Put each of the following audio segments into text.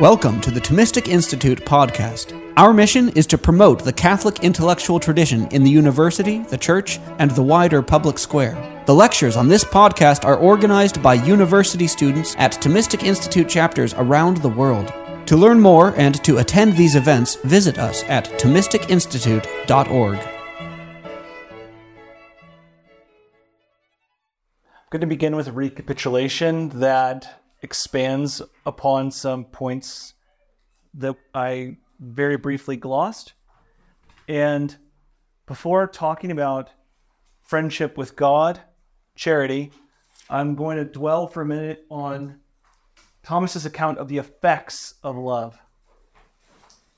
Welcome to the Thomistic Institute podcast. Our mission is to promote the Catholic intellectual tradition in the university, the church, and the wider public square. The lectures on this podcast are organized by university students at Thomistic Institute chapters around the world. To learn more and to attend these events, visit us at ThomisticInstitute.org. I'm going to begin with a recapitulation that expands upon some points that I very briefly glossed. And before talking about friendship with God, charity, I'm going to dwell for a minute on Thomas's account of the effects of love.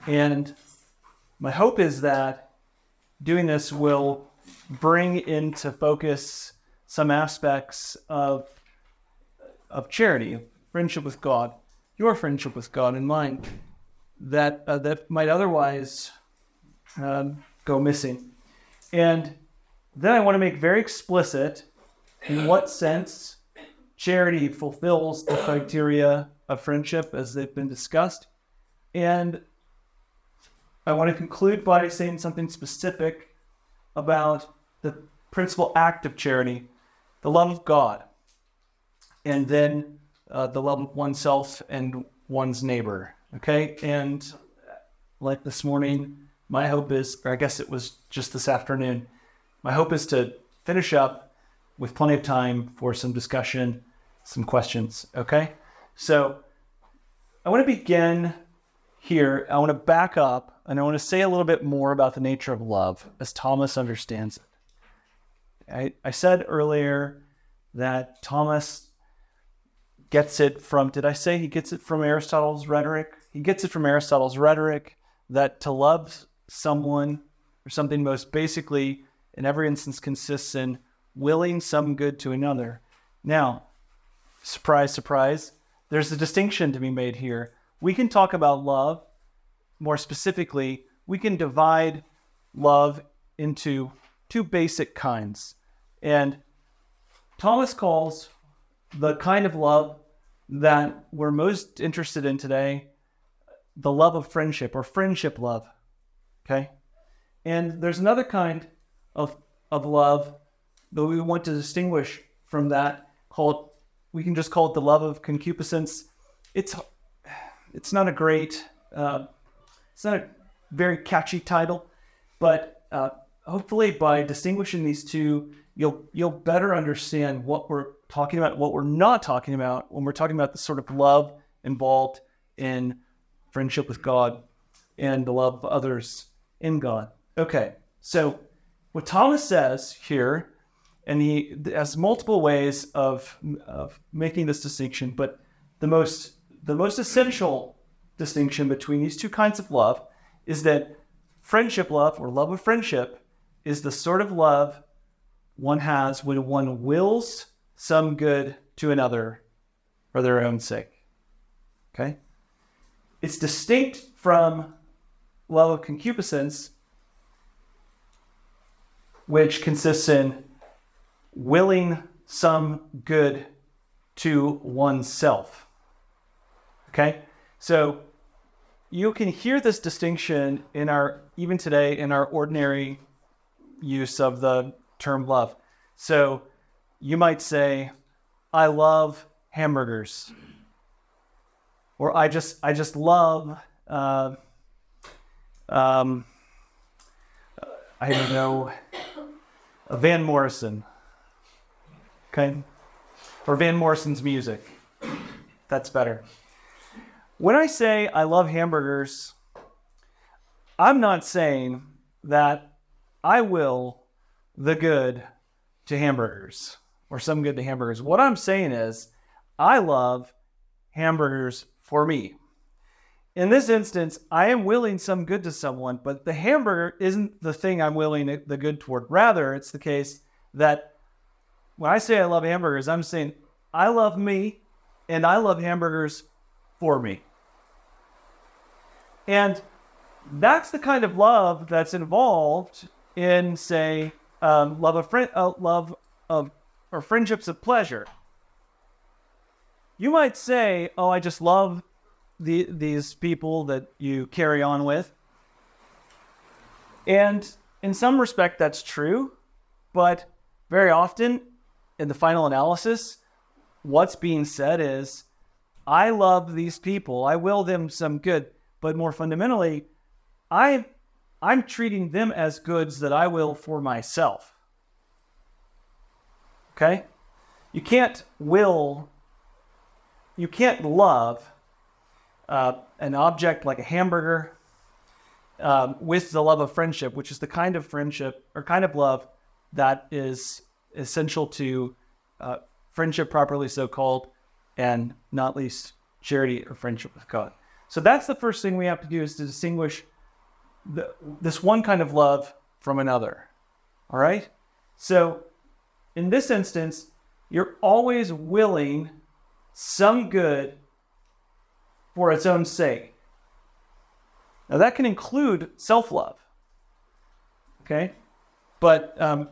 And my hope is that doing this will bring into focus some aspects of of charity, friendship with God, your friendship with God and mine, that uh, that might otherwise um, go missing. And then I want to make very explicit in what sense charity fulfills the criteria of friendship as they've been discussed. And I want to conclude by saying something specific about the principal act of charity, the love of God and then uh, the love of oneself and one's neighbor. Okay, and like this morning, my hope is, or I guess it was just this afternoon, my hope is to finish up with plenty of time for some discussion, some questions. Okay, so I want to begin here. I want to back up and I want to say a little bit more about the nature of love as Thomas understands it. I, I said earlier that Thomas gets it from, did I say he gets it from Aristotle's rhetoric? He gets it from Aristotle's rhetoric that to love someone or something most basically in every instance consists in willing some good to another. Now, surprise, surprise, there's a distinction to be made here. We can talk about love more specifically, we can divide love into two basic kinds. And Thomas calls the kind of love that we're most interested in today the love of friendship or friendship love. Okay? And there's another kind of, of love that we want to distinguish from that called, we can just call it the love of concupiscence. It's, it's not a great, uh, it's not a very catchy title, but uh, hopefully by distinguishing these two, you'll, you'll better understand what we're talking about what we're not talking about when we're talking about the sort of love involved in friendship with God and the love of others in God. Okay, so what Thomas says here, and he has multiple ways of, of making this distinction, but the most the most essential distinction between these two kinds of love is that friendship love or love of friendship is the sort of love one has when one wills some good to another for their own sake. Okay? It's distinct from love of concupiscence, which consists in willing some good to oneself. Okay? So you can hear this distinction in our, even today, in our ordinary use of the term love. So you might say, I love hamburgers. Or I just I just love uh, um, I don't know Van Morrison. Okay? Or Van Morrison's music. That's better. When I say I love hamburgers, I'm not saying that I will the good to hamburgers or some good to hamburgers. What I'm saying is, I love hamburgers for me. In this instance, I am willing some good to someone, but the hamburger isn't the thing I'm willing the good toward. Rather, it's the case that when I say I love hamburgers, I'm saying I love me and I love hamburgers for me. And that's the kind of love that's involved in, say, um, love of friend, uh, love of or friendships of pleasure. You might say, "Oh, I just love the, these people that you carry on with. And in some respect, that's true. But very often, in the final analysis, what's being said is, I love these people. I will them some good. But more fundamentally, I, I'm treating them as goods that I will for myself. Okay? You can't will, you can't love uh, an object like a hamburger um, with the love of friendship, which is the kind of friendship or kind of love that is essential to uh, friendship properly so called, and not least charity or friendship with God. So that's the first thing we have to do is to distinguish the, this one kind of love from another. All right? So in this instance, you're always willing some good for its own sake. Now that can include self-love. Okay? But um,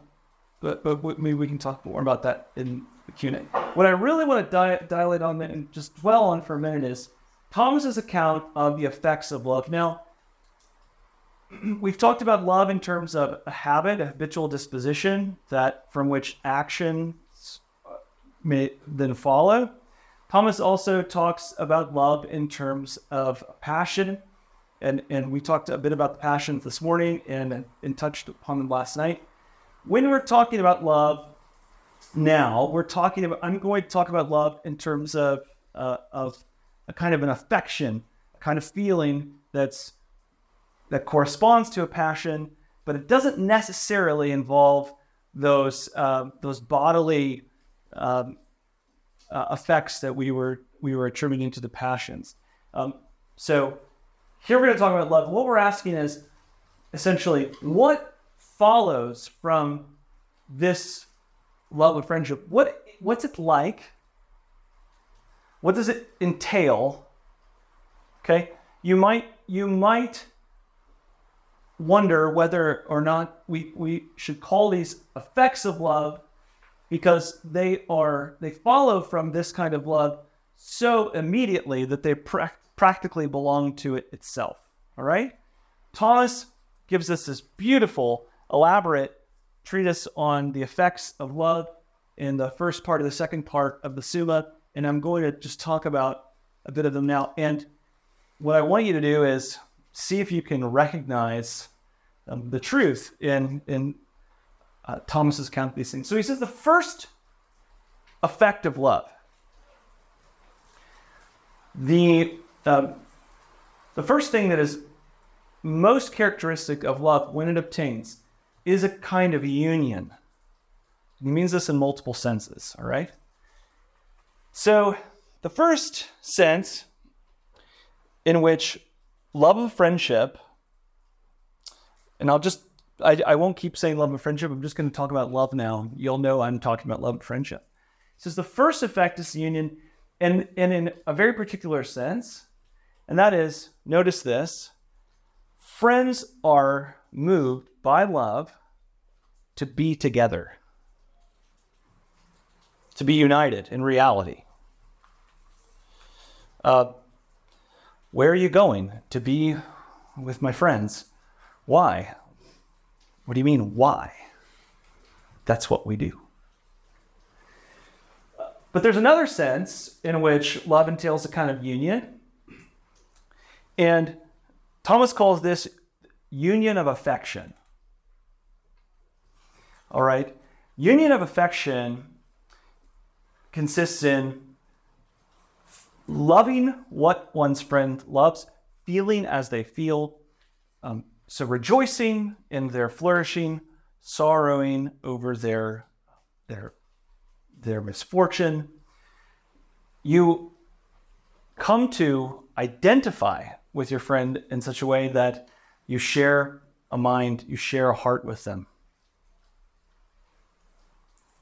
but, but maybe we can talk more about that in the Q&A. What I really want to di- dilate on and just dwell on for a minute is Thomas's account of the effects of love. Now, we've talked about love in terms of a habit, a habitual disposition that from which actions may then follow. Thomas also talks about love in terms of passion, and and we talked a bit about the passion this morning and and touched upon them last night. When we're talking about love now, we're talking about. I'm going to talk about love in terms of uh, of a kind of an affection, a kind of feeling that's that corresponds to a passion, but it doesn't necessarily involve those uh, those bodily um, uh, effects that we were we were attributing to the passions. Um, so here we're going to talk about love. What we're asking is essentially what follows from this love of friendship. What what's it like? What does it entail? Okay, you might you might wonder whether or not we, we should call these effects of love because they are they follow from this kind of love so immediately that they pra- practically belong to it itself. All right? Thomas gives us this beautiful elaborate treatise on the effects of love in the first part of the second part of the summa and i'm going to just talk about a bit of them now. And what i want you to do is see if you can recognize um, the truth in in uh, Thomas's account of these things. So he says the first effect of love, the um, the first thing that is most characteristic of love when it obtains is a kind of union. He means this in multiple senses. All right. So the first sense in which love of friendship, and I'll just, I, I won't keep saying love of friendship. I'm just going to talk about love now. You'll know I'm talking about love and friendship. It says the first effect is union, and, and in a very particular sense, and that is, notice this friends are moved by love to be together, to be united in reality. Uh, where are you going? To be with my friends. Why? What do you mean, why? That's what we do. But there's another sense in which love entails a kind of union. And Thomas calls this union of affection. All right? Union of affection consists in loving what one's friend loves, feeling as they feel. Um, so rejoicing in their flourishing, sorrowing over their their their misfortune. You come to identify with your friend in such a way that you share a mind, you share a heart with them.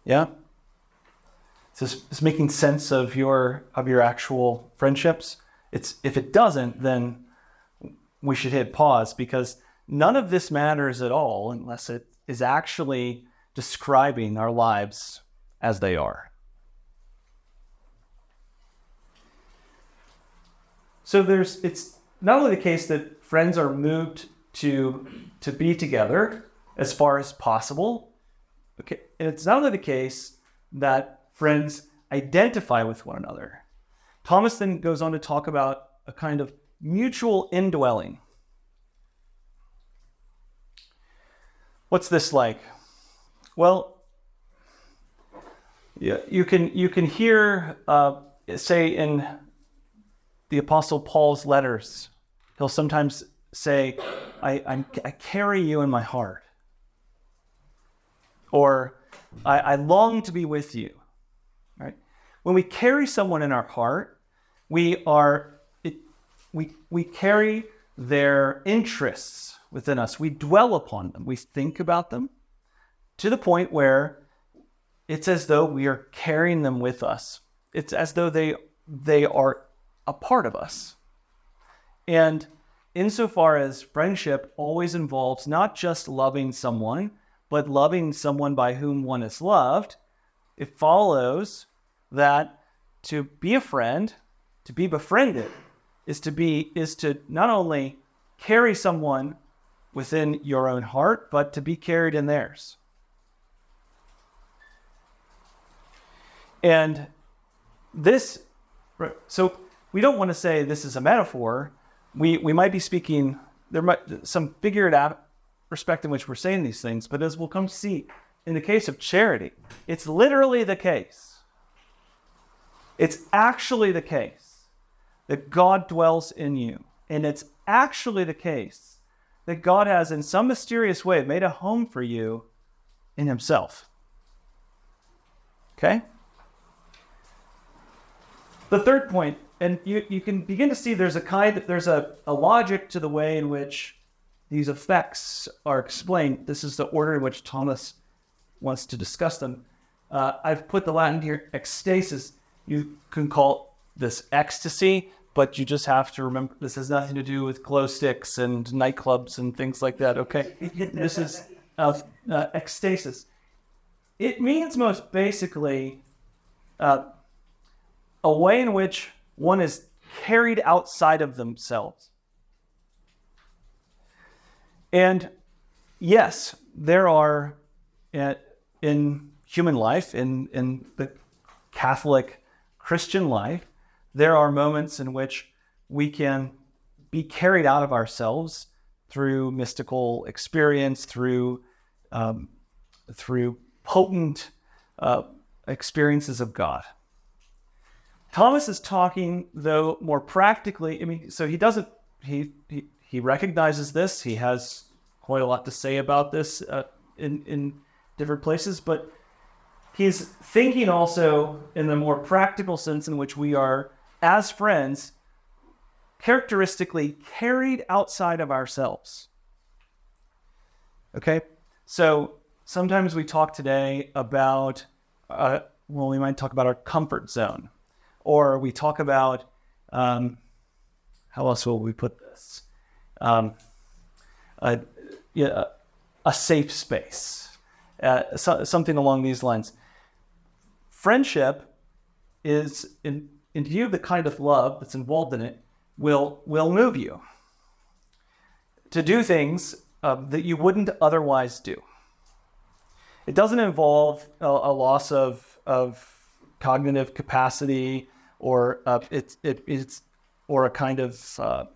Yeah? Is this, is making sense of your of your actual friendships? It's if it doesn't, then we should hit pause because none of this matters at all unless it is actually describing our lives as they are. So there's it's not only the case that friends are moved to to be together as far as possible. Okay, and it's not only the case that friends identify with one another. Thomas then goes on to talk about a kind of mutual indwelling. What's this like? Well, yeah, you can you can hear, uh, say in the Apostle Paul's letters, he'll sometimes say, I, I, I carry you in my heart. Or, I, I long to be with you. When we carry someone in our heart, we are it, we, we carry their interests within us. We dwell upon them. We think about them to the point where it's as though we are carrying them with us. It's as though they they are a part of us. And insofar as friendship always involves not just loving someone, but loving someone by whom one is loved, it follows that to be a friend, to be befriended, is to be is to not only carry someone within your own heart, but to be carried in theirs. And this, so we don't want to say this is a metaphor. We, we might be speaking, there might some figured out respect in which we're saying these things, but as we'll come to see in the case of charity, it's literally the case. It's actually the case that God dwells in you. And it's actually the case that God has, in some mysterious way, made a home for you in Himself. Okay? The third point, and you, you can begin to see there's a kind there's a, a logic to the way in which these effects are explained. This is the order in which Thomas wants to discuss them. Uh, I've put the Latin here, ecstasis. You can call this ecstasy, but you just have to remember this has nothing to do with glow sticks and nightclubs and things like that. Okay, this is uh, uh, ecstasis. It means most basically uh, a way in which one is carried outside of themselves. And yes, there are uh, in human life, in, in the Catholic Christian life, there are moments in which we can be carried out of ourselves through mystical experience, through um, through potent uh, experiences of God. Thomas is talking, though, more practically. I mean, so he doesn't, he, he, he recognizes this. He has quite a lot to say about this uh, in, in different places, but he's thinking also in the more practical sense in which we are, as friends, characteristically carried outside of ourselves. Okay? So sometimes we talk today about, uh, well, we might talk about our comfort zone or we talk about um, how else will we put this? Um, a, yeah, a safe space, uh, so, something along these lines. Friendship is, in, in view of the kind of love that's involved in it, will will move you to do things uh, that you wouldn't otherwise do. It doesn't involve a, a loss of, of cognitive capacity or uh, it's it, it's or a kind of uh,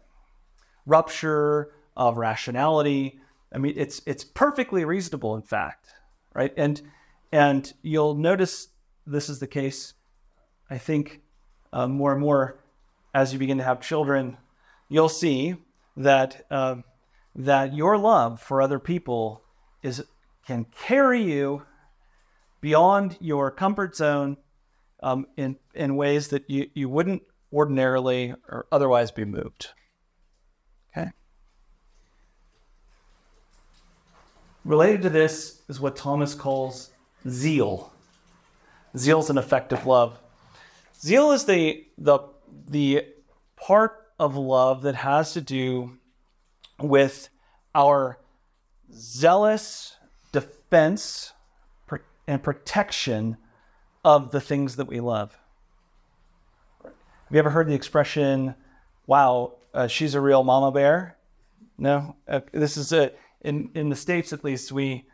rupture of rationality. I mean, it's it's perfectly reasonable, in fact, right? And and you'll notice this is the case. I think uh, more and more as you begin to have children, you'll see that uh, that your love for other people is can carry you beyond your comfort zone um, in, in ways that you, you wouldn't ordinarily or otherwise be moved. Okay? Related to this is what Thomas calls zeal. Zeal is an effective love. Zeal is the, the, the part of love that has to do with our zealous defense and protection of the things that we love. Have you ever heard the expression, wow, uh, she's a real mama bear. No, uh, this is a in in the states at least we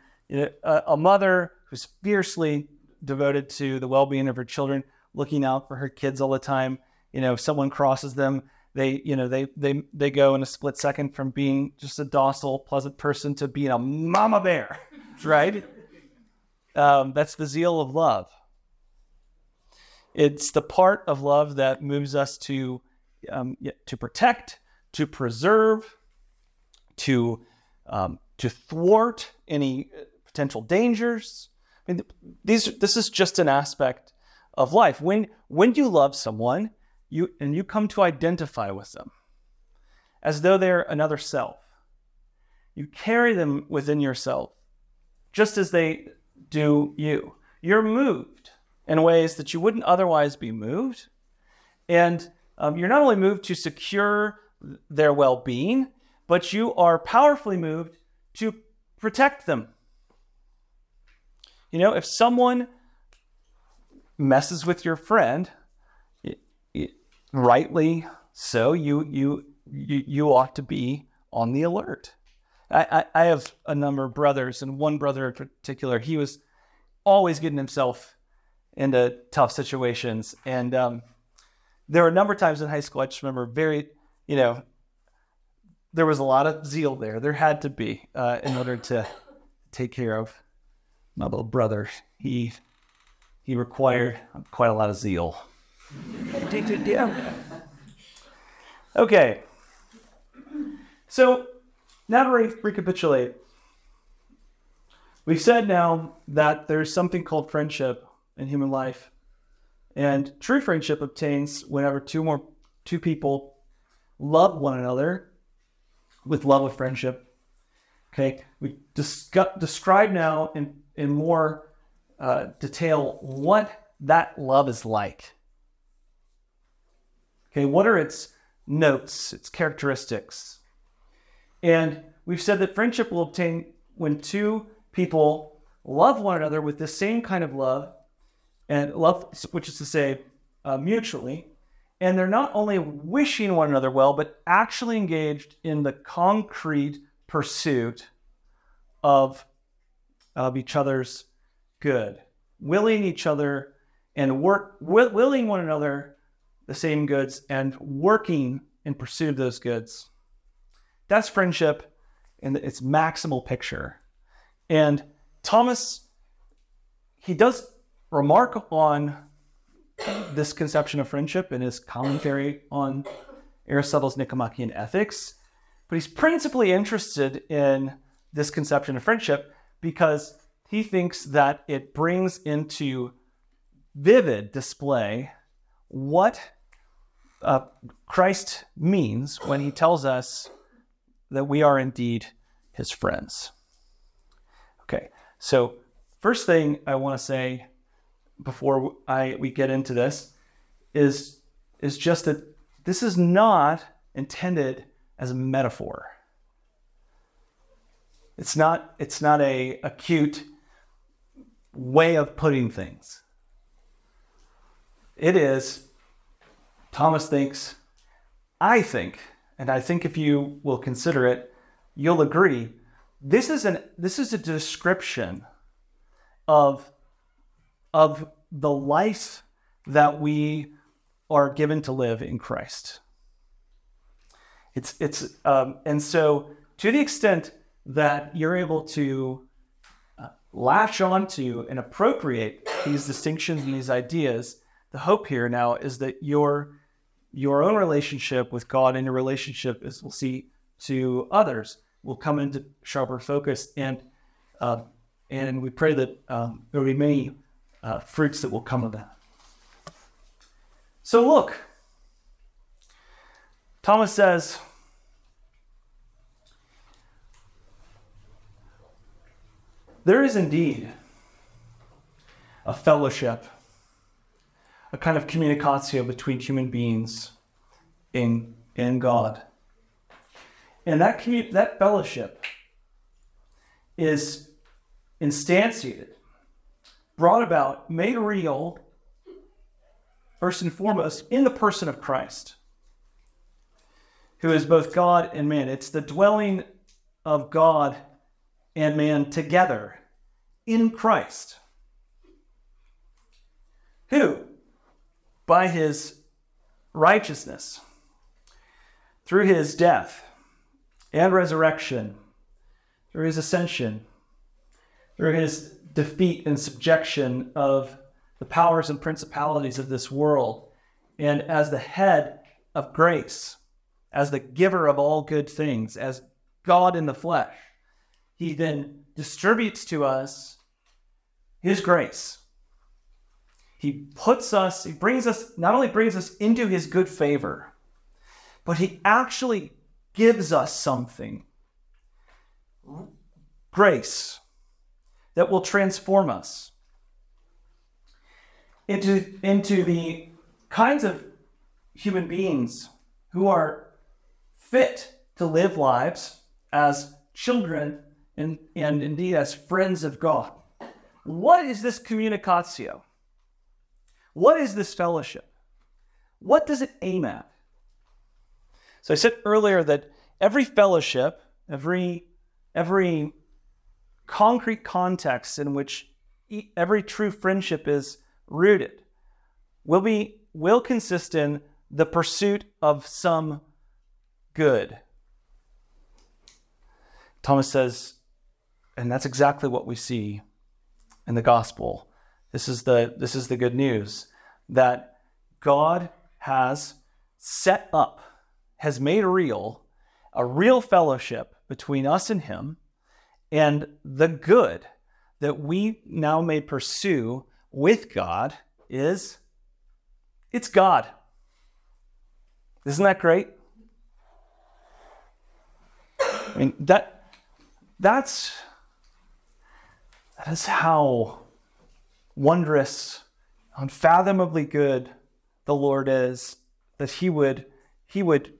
a mother who's fiercely devoted to the well-being of her children, looking out for her kids all the time. You know, if someone crosses them, they you know they they they go in a split second from being just a docile, pleasant person to being a mama bear, right? Um, that's the zeal of love. It's the part of love that moves us to um, to protect, to preserve, to um, to thwart any potential dangers. I mean, these this is just an aspect of life. When when you love someone, you and you come to identify with them as though they're another self. You carry them within yourself, just as they do you. You're moved in ways that you wouldn't otherwise be moved. And um, you're not only moved to secure their well being, but you are powerfully moved to protect them. You know, if someone messes with your friend, it, it, rightly so, you, you, you, you ought to be on the alert. I, I, I have a number of brothers, and one brother in particular, he was always getting himself into tough situations. And um, there were a number of times in high school, I just remember very, you know, there was a lot of zeal there. There had to be uh, in order to take care of my little brother. He he required quite a lot of zeal. okay. So now to re- recapitulate, we've said now that there's something called friendship in human life, and true friendship obtains whenever two more two people love one another with love of friendship. Okay, we discuss, describe now in, in more uh, detail what that love is like. Okay, what are its notes, its characteristics? And we've said that friendship will obtain when two people love one another with the same kind of love, and love, which is to say, uh, mutually, and they're not only wishing one another well, but actually engaged in the concrete pursuit of, of each other's good, willing each other and work, willing one another the same goods and working in pursuit of those goods. That's friendship in its maximal picture. And Thomas, he does remark on this conception of friendship in his commentary on Aristotle's Nicomachean Ethics, but he's principally interested in this conception of friendship because he thinks that it brings into vivid display what uh, Christ means when he tells us that we are indeed his friends. Okay, so first thing I want to say before I we get into this is is just that this is not intended as a metaphor. It's not it's not a acute way of putting things. It is Thomas thinks I think and I think if you will consider it you'll agree this is an this is a description of of the life that we are given to live in Christ. It's it's um, and so to the extent that you're able to uh, latch onto and appropriate these distinctions and these ideas, the hope here now is that your your own relationship with God and your relationship, as we'll see, to others will come into sharper focus. And uh, and we pray that um, there will be many uh, fruits that will come of that. So, look, Thomas says, there is indeed a fellowship, a kind of communicatio between human beings in, in God. And that, that fellowship is instantiated brought about, made real, first and foremost, in the person of Christ. who is both God and man. It's the dwelling of God and man together in Christ, who, by his righteousness, through his death and resurrection, through his ascension, through his defeat and subjection of the powers and principalities of this world, and as the head of grace, as the giver of all good things, as God in the flesh, he then distributes to us his grace. He puts us, he brings us, not only brings us into his good favor, but he actually gives us something grace that will transform us into, into the kinds of human beings who are fit to live lives as children and, and indeed as friends of God. What is this communicatio? What is this fellowship? What does it aim at? So I said earlier that every fellowship, every every concrete context in which every true friendship is rooted will be will consist in the pursuit of some good. Thomas says, and that's exactly what we see in the gospel. This is the this is the good news that God has set up, has made real a real fellowship between us and him and the good that we now may pursue with God is it's God. Isn't that great? I mean that that's that is how wondrous, unfathomably good the Lord is that he would he would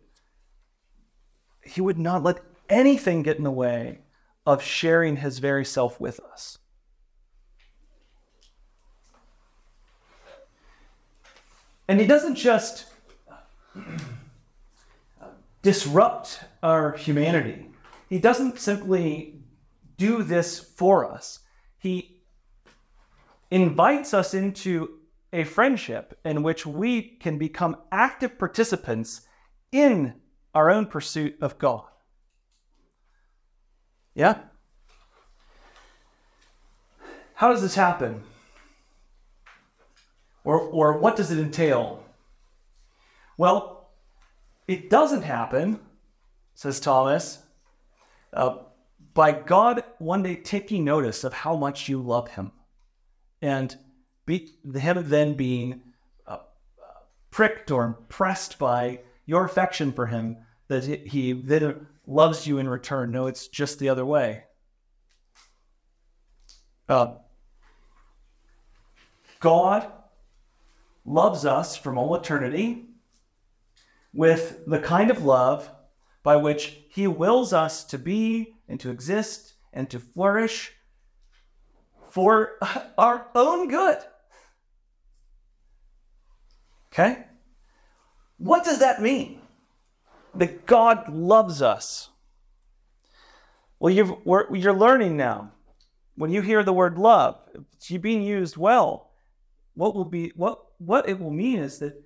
he would not let anything get in the way of sharing his very self with us. And he doesn't just disrupt our humanity. He doesn't simply do this for us. He invites us into a friendship in which we can become active participants in our own pursuit of God. Yeah? How does this happen? Or, or what does it entail? Well, it doesn't happen, says Thomas, uh, by God one day taking notice of how much you love Him, and be, Him then being uh, pricked or impressed by your affection for Him, that He then loves you in return. No, it's just the other way. Uh, God loves us from all eternity with the kind of love by which He wills us to be and to exist and to flourish for our own good. Okay? What does that mean? that God loves us. Well, you're, you're learning now. When you hear the word love, it's being used well. What will be what what it will mean is that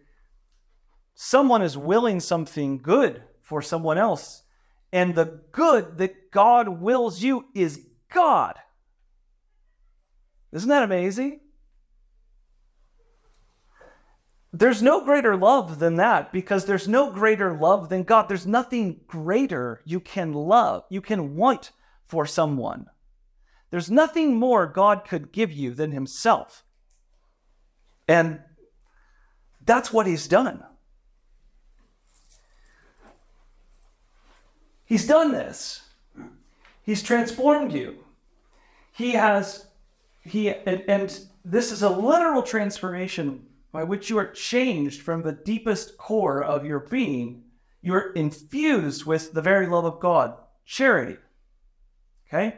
someone is willing something good for someone else, and the good that God wills you is God. Isn't that amazing? There's no greater love than that because there's no greater love than God. There's nothing greater you can love, you can want for someone. There's nothing more God could give you than Himself. And that's what He's done. He's done this. He's transformed you. He has, he, and, and this is a literal transformation by which you are changed from the deepest core of your being. You're infused with the very love of God, charity. Okay?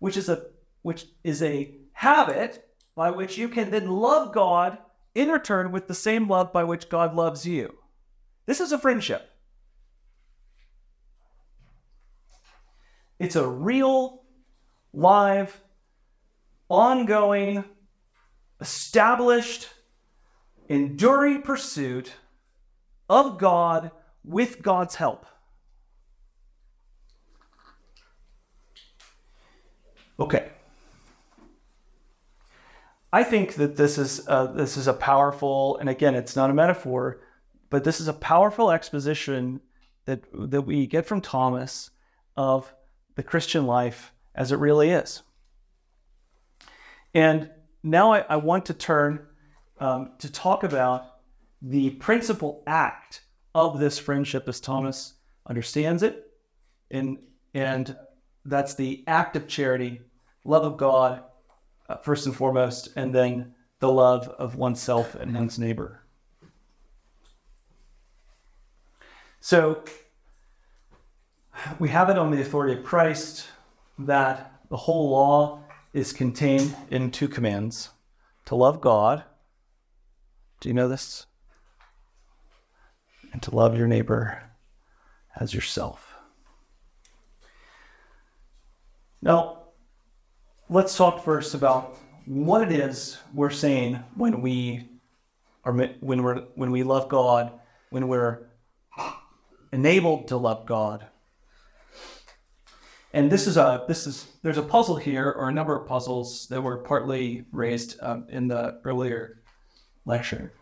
Which is a which is a habit by which you can then love God in return with the same love by which God loves you. This is a friendship. It's a real, live, ongoing, established, enduring pursuit of God with God's help. Okay. I think that this is a, this is a powerful, and again, it's not a metaphor, but this is a powerful exposition that that we get from Thomas of the Christian life as it really is. And now I, I want to turn um, to talk about the principal act of this friendship as Thomas understands it, and and that's the act of charity, love of God, uh, first and foremost, and then the love of oneself and one's neighbor. So we have it on the authority of Christ that the whole law is contained in two commands to love God. Do you know this? And to love your neighbor as yourself. Now, let's talk first about what it is we're saying when we are when we're when we love God, when we're enabled to love God. And this is a this is there's a puzzle here or a number of puzzles that were partly raised um, in the earlier lecture.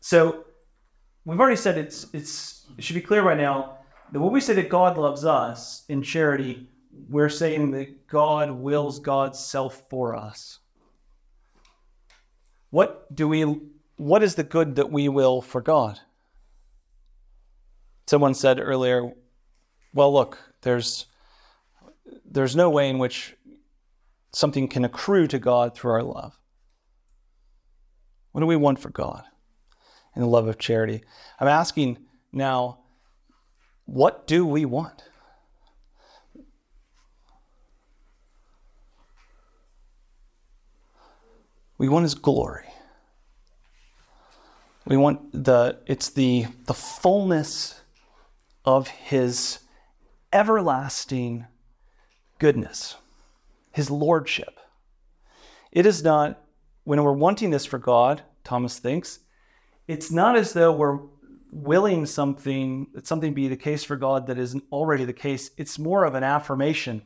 So we've already said it's it's it should be clear by now that when we say that God loves us in charity, we're saying that God wills God's self for us. What do we what is the good that we will for God? Someone said earlier, well look, there's there's no way in which something can accrue to God through our love. What do we want for God in the love of charity? I'm asking now, what do we want? We want his glory. We want the it's the the fullness of his everlasting goodness, his lordship. It is not, when we're wanting this for God, Thomas thinks, it's not as though we're willing something, that something be the case for God that isn't already the case. It's more of an affirmation.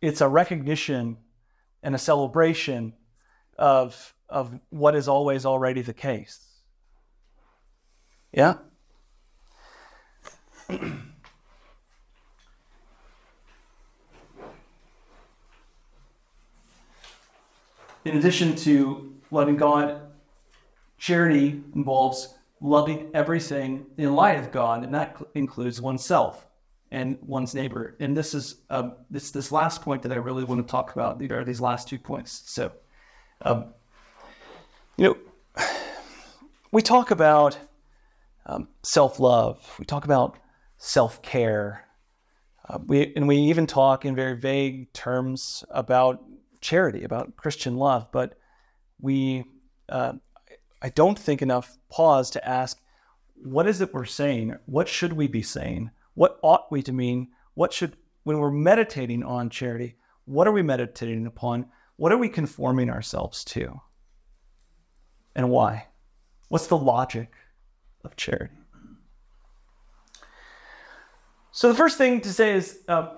It's a recognition and a celebration of, of what is always already the case. Yeah? in addition to loving God, charity involves loving everything in light of God, and that includes oneself and one's neighbor. And this is um, this this last point that I really want to talk about. These are these last two points. So, um, you know, we talk about um, self love. We talk about self care. Uh, we and we even talk in very vague terms about charity, about Christian love, but we, uh, I don't think enough pause to ask, what is it we're saying? What should we be saying? What ought we to mean? What should, when we're meditating on charity, what are we meditating upon? What are we conforming ourselves to? And why? What's the logic of charity? So, the first thing to say is uh,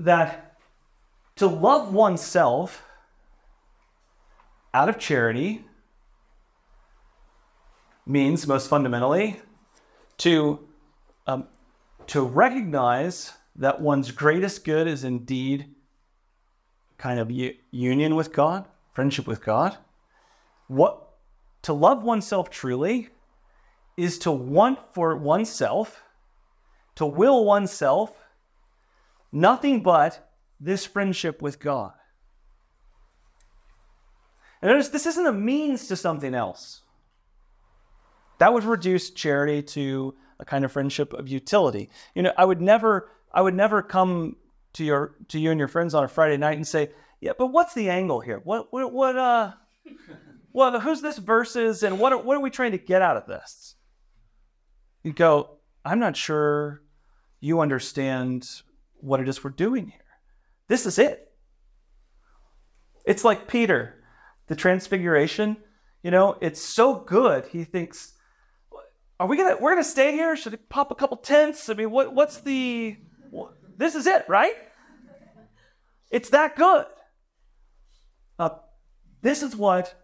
that to love oneself out of charity means, most fundamentally, to, um, to recognize that one's greatest good is indeed kind of union with God, friendship with God. What to love oneself truly is to want for oneself, to will oneself nothing but this friendship with God. And notice this isn't a means to something else. That would reduce charity to a kind of friendship of utility. You know, I would never, I would never come to your to you and your friends on a Friday night and say, "Yeah, but what's the angle here? What what what uh, what who's this versus and what are, what are we trying to get out of this?" You go, "I'm not sure you understand what it is we're doing here. This is it. It's like Peter, the transfiguration. You know, it's so good. He thinks, "Are we gonna? We're gonna stay here? Should we pop a couple tents? I mean, what? What's the? This is it, right? It's that good. Uh, this is what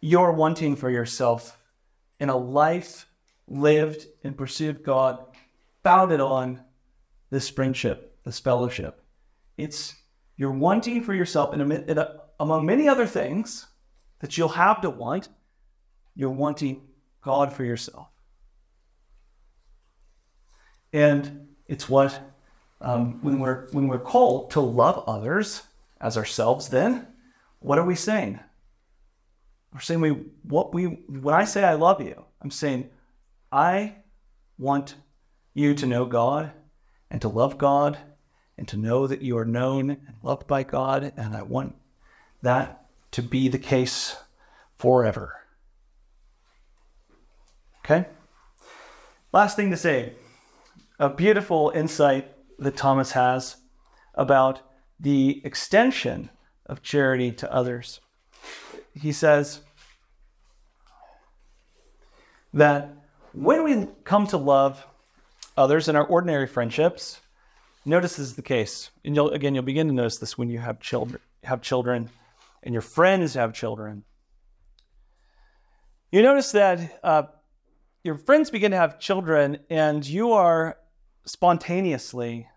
you're wanting for yourself in a life lived in pursuit of God, founded on this friendship, this fellowship. It's you're wanting for yourself, in a, in a, among many other things that you'll have to want, you're wanting God for yourself. And it's what, um, when, we're, when we're called to love others as ourselves, then what are we saying? We're saying we, what we, when I say I love you, I'm saying I want you to know God and to love God and to know that you are known and loved by God. And I want that to be the case forever. Okay? Last thing to say a beautiful insight that Thomas has about the extension of charity to others. He says that when we come to love others in our ordinary friendships, notice this is the case. And you'll, again, you'll begin to notice this when you have children, have children and your friends have children. You notice that uh, your friends begin to have children, and you are spontaneously,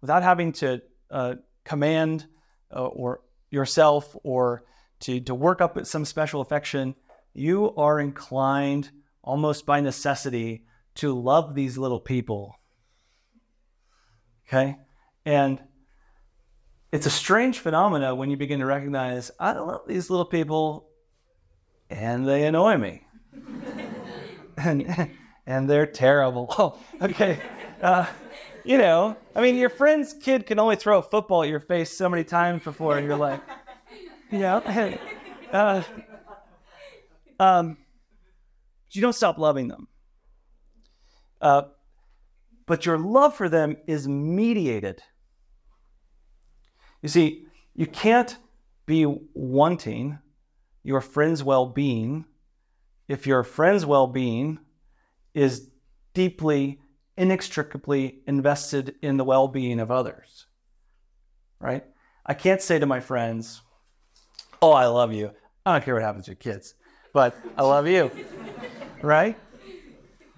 without having to uh, command uh, or yourself or to, to work up some special affection, you are inclined almost by necessity to love these little people. Okay? And it's a strange phenomena when you begin to recognize I love these little people and they annoy me. and, and they're terrible. Oh, okay. Uh, you know, I mean, your friend's kid can only throw a football at your face so many times before and you're like, you know, uh, um, you don't stop loving them. Uh, but your love for them is mediated. You see, you can't be wanting your friend's well being if your friend's well being is deeply, inextricably invested in the well being of others. Right? I can't say to my friends, Oh, I love you. I don't care what happens to your kids, but I love you. right?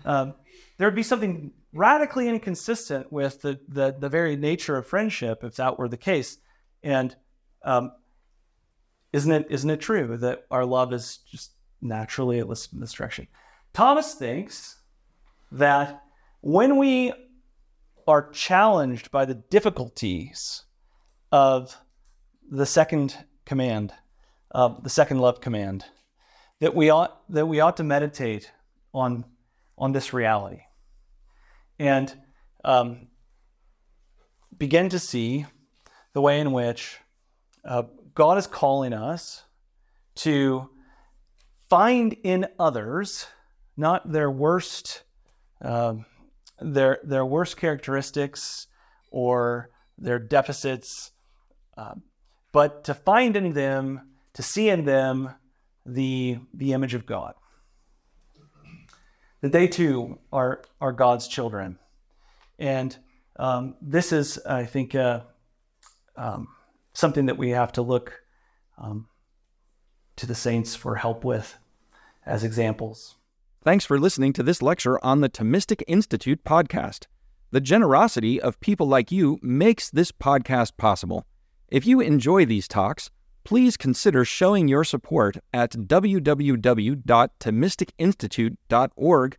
Um, there would be something radically inconsistent with the, the, the, very nature of friendship if that were the case. And um, isn't, it, isn't it true that our love is just naturally a this direction? Thomas thinks that when we are challenged by the difficulties of the second command, uh, the second love command, that we ought that we ought to meditate on on this reality and um, begin to see the way in which uh, God is calling us to find in others not their worst uh, their their worst characteristics or their deficits, uh, but to find in them, to see in them the, the image of God. That they too are, are God's children. And um, this is, I think, uh, um, something that we have to look um, to the saints for help with as examples. Thanks for listening to this lecture on the Thomistic Institute podcast. The generosity of people like you makes this podcast possible. If you enjoy these talks, please consider showing your support at www.thomisticinstitute.org